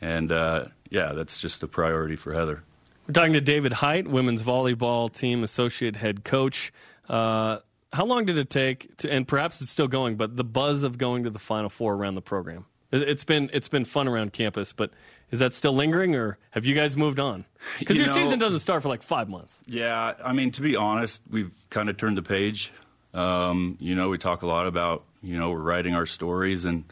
and uh, yeah, that's just a priority for Heather. We're talking to David Hyatt, women's volleyball team associate head coach. Uh, how long did it take to, and perhaps it's still going, but the buzz of going to the Final Four around the program? It's been it's been fun around campus, but is that still lingering, or have you guys moved on? Because you your know, season doesn't start for like five months. Yeah, I mean, to be honest, we've kind of turned the page. Um, you know, we talk a lot about you know we're writing our stories and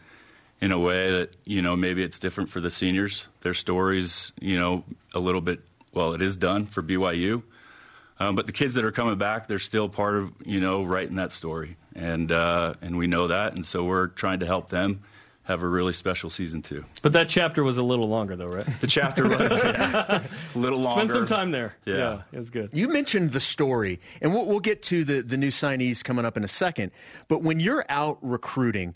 in a way that you know maybe it's different for the seniors. Their stories, you know, a little bit. Well, it is done for BYU, um, but the kids that are coming back, they're still part of you know writing that story, and uh, and we know that, and so we're trying to help them have a really special season too. But that chapter was a little longer, though, right? The chapter was yeah, a little longer. Spend some time there. Yeah. yeah. it was good. You mentioned the story, and we'll, we'll get to the, the new signees coming up in a second. But when you're out recruiting,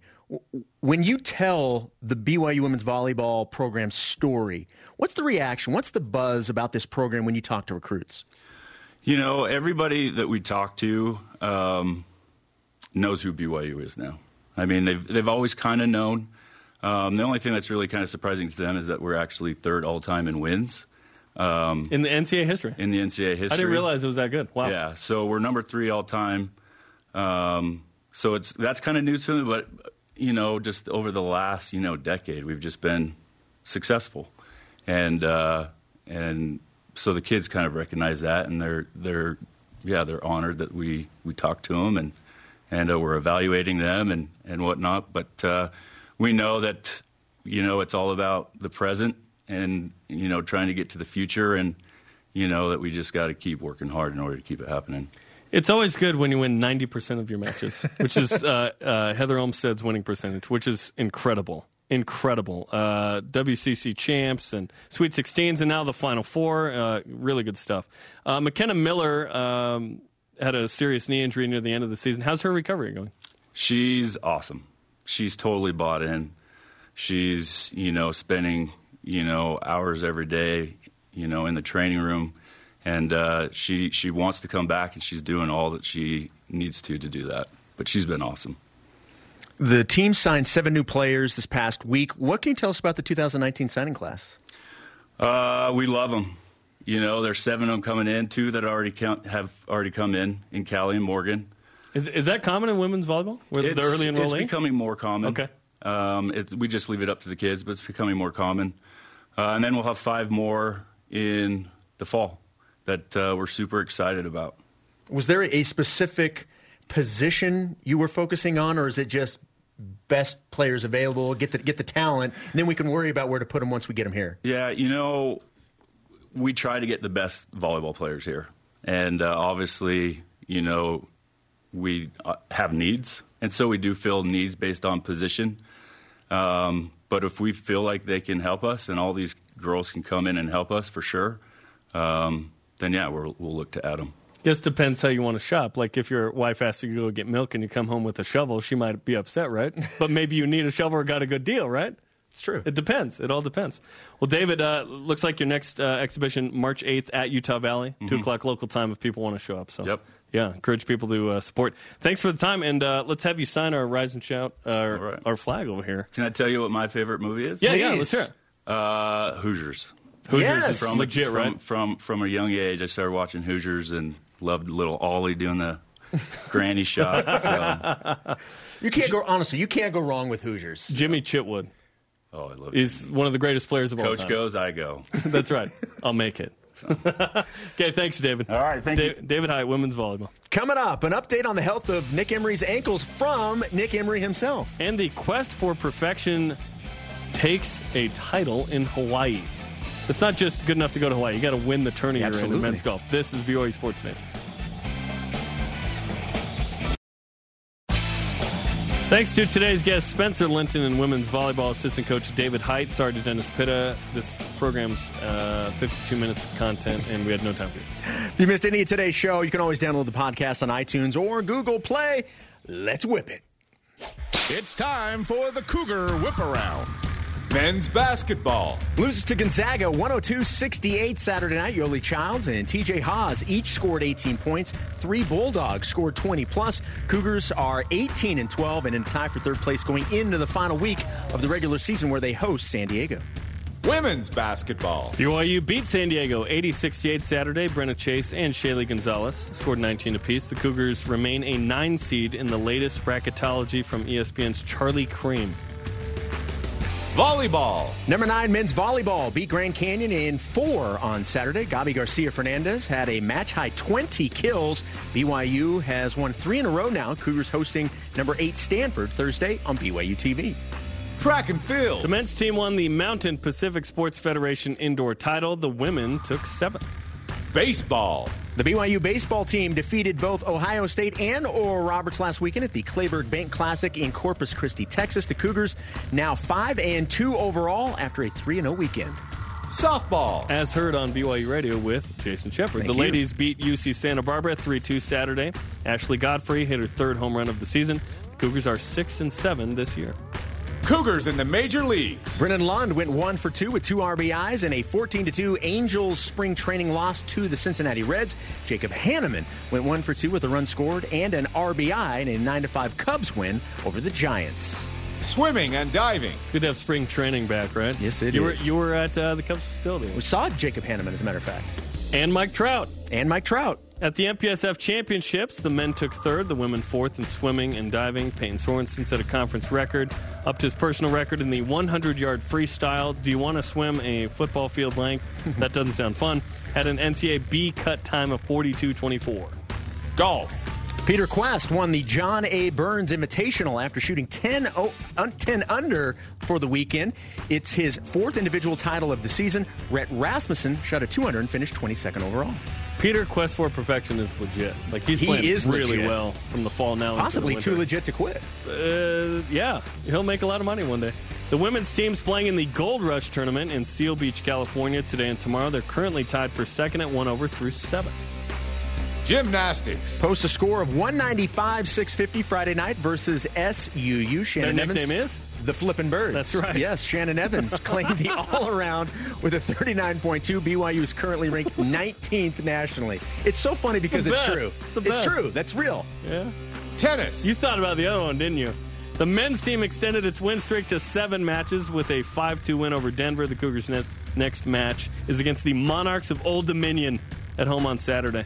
when you tell the BYU women's volleyball program story, what's the reaction? What's the buzz about this program when you talk to recruits? You know, everybody that we talk to um, knows who BYU is now. I mean, they've they've always kind of known. Um, the only thing that's really kind of surprising to them is that we're actually third all time in wins. Um, in the NCAA history. In the NCAA history. I didn't realize it was that good. Wow. Yeah, so we're number three all time. Um, so it's that's kind of new to them, but you know, just over the last you know decade, we've just been successful, and uh, and so the kids kind of recognize that, and they're they're yeah they're honored that we we talk to them and and uh, we're evaluating them and and whatnot, but. Uh, we know that you know it's all about the present and you know trying to get to the future and you know that we just got to keep working hard in order to keep it happening. It's always good when you win 90% of your matches, which is uh, uh, Heather Olmstead's winning percentage, which is incredible. Incredible. Uh, WCC champs and Sweet 16s, and now the Final Four. Uh, really good stuff. Uh, McKenna Miller um, had a serious knee injury near the end of the season. How's her recovery going? She's awesome she's totally bought in. She's, you know, spending, you know, hours every day, you know, in the training room and uh, she she wants to come back, and she's doing all that she needs to to do that. But she's been awesome. The team signed seven new players this past week. What can you tell us about the 2019 signing class? Uh, we love them. You know, there's seven of them coming in, two that already count, have already come in in Callie and Morgan. Is, is that common in women's volleyball? Where It's, the early enrollee? it's enrollee? becoming more common. Okay. Um, it, we just leave it up to the kids, but it's becoming more common. Uh, and then we'll have five more in the fall that uh, we're super excited about. Was there a specific position you were focusing on, or is it just best players available, get the, get the talent, and then we can worry about where to put them once we get them here? Yeah, you know, we try to get the best volleyball players here, and uh, obviously, you know, we uh, have needs, and so we do fill needs based on position. Um, but if we feel like they can help us, and all these girls can come in and help us for sure, um, then yeah, we'll, we'll look to add them. Just depends how you want to shop. Like if your wife asks you to go get milk and you come home with a shovel, she might be upset, right? but maybe you need a shovel or got a good deal, right? It's true. It depends. It all depends. Well, David, uh, looks like your next uh, exhibition March eighth at Utah Valley, two o'clock local time if people want to show up. So, Mm-hmm. Yep. yeah, encourage people to uh, support. Thanks for the time, and uh, let's have you sign our Rise and Shout uh, our, right. our flag over here. Can I tell you what my favorite movie is? Yeah, yeah, Please. let's hear it. Uh, Hoosiers. Hoosiers Yes. is legit, from, right? From from a young age, I started watching Hoosiers and loved little Ollie doing the granny shot. So, You can't go honestly. You can't go wrong with Hoosiers. Jimmy Chitwood oh, I love is one of the greatest players of all time. Coach goes, I go. That's right. I'll make it. okay, thanks, David. All right, thank you. David Hyatt, women's volleyball. Coming up, an update on the health of Nick Emery's ankles from Nick Emery himself. And the quest for perfection takes a title in Hawaii. It's not just good enough to go to Hawaii. You got to win the tourney you're in in men's golf. This is BYU Sports Nation. Thanks to today's guest, Spencer Linton, and women's volleyball assistant coach David Hyatt. Sorry to Dennis Pitta. This program's uh, 52 minutes of content, and we had no time for it. If you missed any of today's show, you can always download the podcast on iTunes or Google Play. Let's whip it. It's time for the Cougar Whip Around. Men's basketball. Loses to Gonzaga 102 68 Saturday night. Yoeli Childs and TJ Haws each scored 18 points. Three Bulldogs scored 20 plus. Cougars are 18 and 12 and in tie for third place going into the final week of the regular season where they host San Diego. Women's basketball. BYU beat San Diego 80-68 Saturday. Brenna Chase and Shaylee Gonzalez scored 19 apiece. The Cougars remain a nine seed in the latest bracketology from ESPN's Charlie Creme. Volleyball. Number nine men's volleyball beat Grand Canyon in four on Saturday. Gabi Garcia Fernandez had a match high 20 kills. BYU has won three in a row now. Cougars hosting number eight Stanford Thursday on BYU TV. Track and field. The men's team won the Mountain Pacific Sports Federation indoor title. The women took seventh. Baseball. The BYU baseball team defeated both Ohio State and Oral Roberts last weekend at the Kleberg Bank Classic in Corpus Christi, Texas. The Cougars now 5 and 2 overall after a 3 0 weekend. Softball. As heard on BYU Radio with Jason Shepard. Thank the you. ladies beat UC Santa Barbara 3-2 Saturday. Ashley Godfrey hit her third home run of the season. The Cougars are 6 and 7 this year. Cougars in the major leagues. Brennon Lund went 1 for 2 with two RBIs and a 14 2 Angels spring training loss to the Cincinnati Reds. Jacob Hannemann went 1 for 2 with a run scored and an RBI in a 9 5 Cubs win over the Giants. Swimming and diving. It's good to have spring training back, right? Yes, it you is. Were, you were at uh, the Cubs facility. We saw Jacob Hannemann, as a matter of fact, And Mike Trout. and Mike Trout. At the MPSF championships, the men took third, the women fourth in swimming and diving. Peyton Sorensen set a conference record, up to his personal record in the 100 yard freestyle. Do you want to swim a football field length? that doesn't sound fun. Had an NCAA B cut time of 42.24. Golf. Peter Kuest won the John A. Burns Invitational after shooting 10, o- un- 10 under for the weekend. It's his fourth individual title of the season. Rhett Rasmussen shot a 200 and finished 22nd overall. Peter Quest for Perfection is legit. Like he's He playing is really legit. well from the fall now. Possibly too legit to quit. Uh, yeah, he'll make a lot of money one day. The women's team's playing in the Gold Rush tournament in Seal Beach, California today and tomorrow. They're currently tied for second at one over through seven. Gymnastics. Posts a score of 195 650 Friday night versus SUU. Their Shannon nickname Evans. is the Flippin' Birds. That's right. Yes, Shannon Evans claimed the all around with a 39.2. BYU is currently ranked 19th nationally. It's so funny because the it's true. It's the best. true. That's real. Yeah. Tennis. You thought about the other one, didn't you? The men's team extended its win streak to seven matches with a 5 2 win over Denver. The Cougars' next, next match is against the Monarchs of Old Dominion at home on Saturday.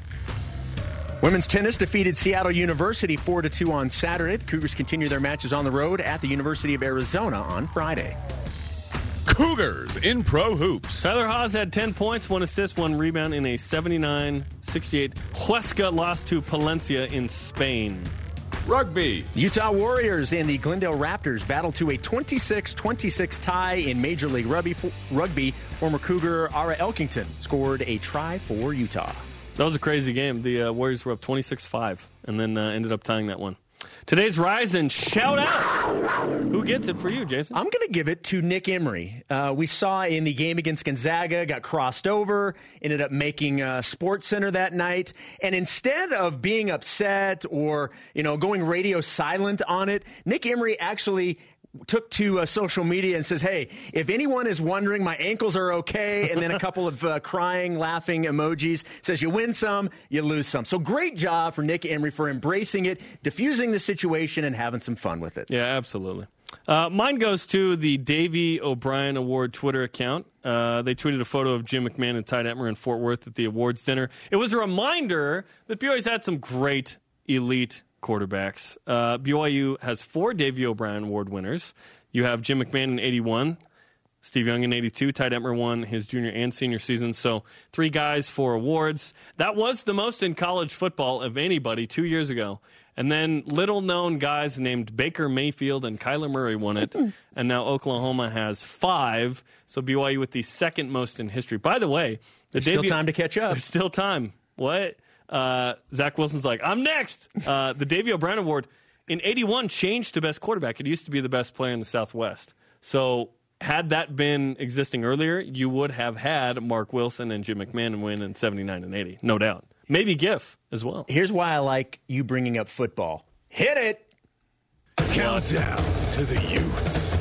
Women's tennis defeated Seattle University 4 2 on Saturday. The Cougars continue their matches on the road at the University of Arizona on Friday. Cougars in pro hoops. Tyler Haws had 10 points, one assist, one rebound in a 79 68. Huesca lost to Palencia in Spain. Rugby. Utah Warriors and the Glendale Raptors battled to a 26 26 tie in Major League Rugby. Rugby. Former Cougar Ara Elkington scored a try for Utah. That was a crazy game. The uh, Warriors were up 26 5 and then uh, ended up tying that one. Today's Rise and Shout Out. Who gets it for you, Jason? I'm going to give it to Nick Emery. Uh, we saw in the game against Gonzaga, got crossed over, ended up making uh, Sports Center that night, and instead of being upset or you know going radio silent on it, Nick Emery actually took to uh, social media and says, "Hey, if anyone is wondering, my ankles are okay," and then a couple of uh, crying, laughing emojis. Says you win some, you lose some. So great job for Nick Emery for embracing it, diffusing the situation, and having some fun with it. Yeah, absolutely. Uh, mine goes to the Davy O'Brien Award Twitter account. Uh, they tweeted a photo of Jim McMahon and Ty Detmer in Fort Worth at the awards dinner. It was a reminder that BYU's had some great elite quarterbacks. Uh, BYU has four Davy O'Brien Award winners. You have Jim McMahon in 81, Steve Young in 82, Ty Detmer won his junior and senior season. So three guys, four awards. That was the most in college football of anybody two years ago. And then little known guys named Baker Mayfield and Kyler Murray won it. and now Oklahoma has five. So BYU with the second most in history. By the way, the There's still time to catch up. There's still time. What? Uh, Zach Wilson's like, I'm next. Uh, the Davy O'Brien Award in 81 changed to best quarterback. It used to be the best player in the Southwest. So had that been existing earlier, you would have had Marc Wilson and Jim McMahon win in 79 and 80, no doubt. Maybe GIF as well. Here's why I like you bringing up football. Hit it. Countdown to the Utes.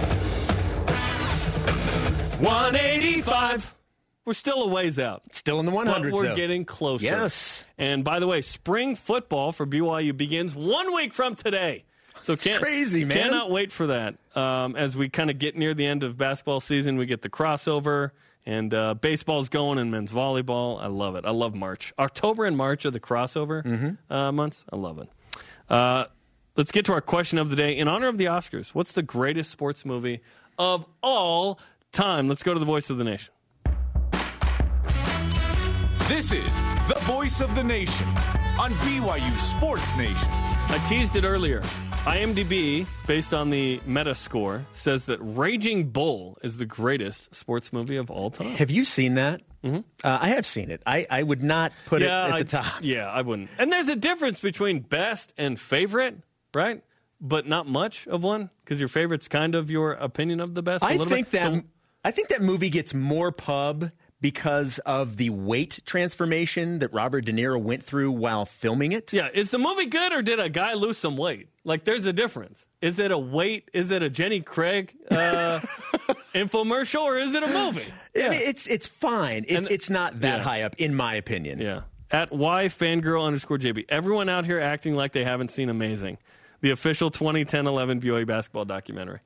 185. We're still a ways out. Still in the But we're though. getting closer. Yes. And by the way, spring football for BYU begins one week from today. So can't, crazy, man. Cannot wait for that. Um, as we kind of get near the end of basketball season, we get the crossover, and uh, baseball's going and men's volleyball. I love it. I love March. October and March are the crossover Mm-hmm. uh, months. I love it. Uh, let's get to our question of the day. In honor of the Oscars, what's the greatest sports movie of all time? Let's go to the voice of the nation. This is the voice of the nation on BYU Sports Nation. I teased it earlier. IMDb, based on the Metascore, says that Raging Bull is the greatest sports movie of all time. Have you seen that? Mm-hmm. Uh, I have seen it. I, I would not put it at I, the top. Yeah, I wouldn't. And there's a difference between best and favorite, right? But not much of one because your favorite's kind of your opinion of the best. a I little think bit. that So- I think that movie gets more pub because of the weight transformation that Robert De Niro went through while filming it. yeah, is the movie good or did a guy lose some weight? Like, there's a difference. Is it a weight? Is it a Jenny Craig uh, infomercial or is it a movie? I mean, it's it's fine. It, it's not that yeah. high up, in my opinion. Yeah. At Y fangirl underscore JB. Everyone out here acting like they haven't seen Amazing, the official 2010 11 BYU basketball documentary.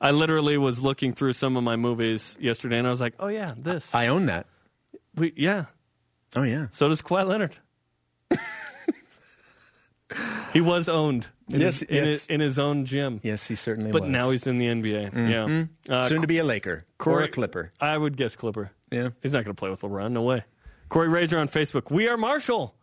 I literally was looking through some of my movies yesterday and I was like, oh, yeah, this. I own that. we, yeah. Oh yeah. So does Kawhi Leonard. he was owned in, Yes, his, in, yes. his, in his own gym. Yes, he certainly But was. But now he's in the NBA. Yeah. Uh, soon to be a Laker or Corey- a Clipper. I would guess Clipper. Yeah. He's not going to play with LeBron. No way. Corey Razor on Facebook. We are Marshall.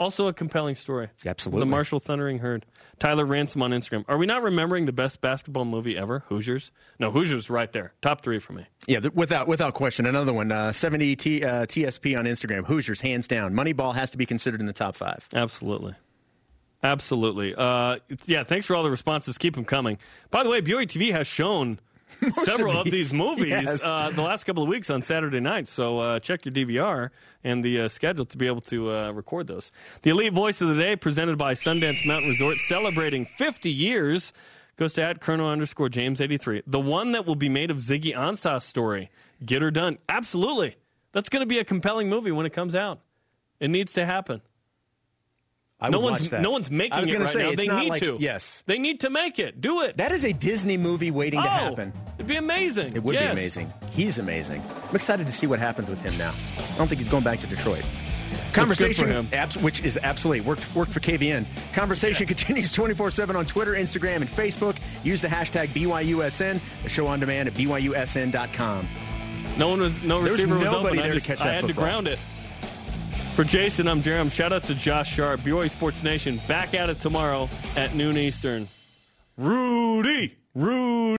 Also a compelling story. Absolutely. The Marshall Thundering Herd. Tyler Ransom on Instagram. Are we not remembering the best basketball movie ever? Hoosiers? No, Hoosiers right there. Top three for me. Yeah, th- without without question. Another one, uh, 70 T, uh, TSP on Instagram. Hoosiers, hands down. Moneyball has to be considered in the top five. Absolutely. Absolutely. Uh, yeah, thanks for all the responses. Keep them coming. By the way, BYU TV has shown several of of, these. these movies Yes. uh, the last couple of weeks on Saturday night. So uh, check your DVR and the uh, schedule to be able to uh, record those. The Elite Voice of the Day, presented by Sundance Mountain Resort, celebrating 50 years. goes to at Colonel underscore James eighty three. The one that will be made of Ziggy Ansah's story. Get her done. Absolutely. That's going to be a compelling movie when it comes out. It needs to happen. I no one's that. no one's making I was it right say, now. They need like- to. Yes. They need to make it. Do it. That is a Disney movie waiting oh, to happen. It'd be amazing. It would Yes. be amazing. He's amazing. I'm excited to see what happens with him now. I don't think he's going back to Detroit. Conversation, abs- which is absolutely worked worked for KVN. Conversation continues 24 7 on Twitter, Instagram, and Facebook. Use the hashtag BYUSN. The show on demand at BYUSN.com. No one was no There was receiver was nobody open. there I, to just, catch I had football. to ground it. For Jason, I'm Jarom. Shout out to Josh Sharp, BYU Sports Nation. Back at it tomorrow at noon Eastern. Rudy, Rudy.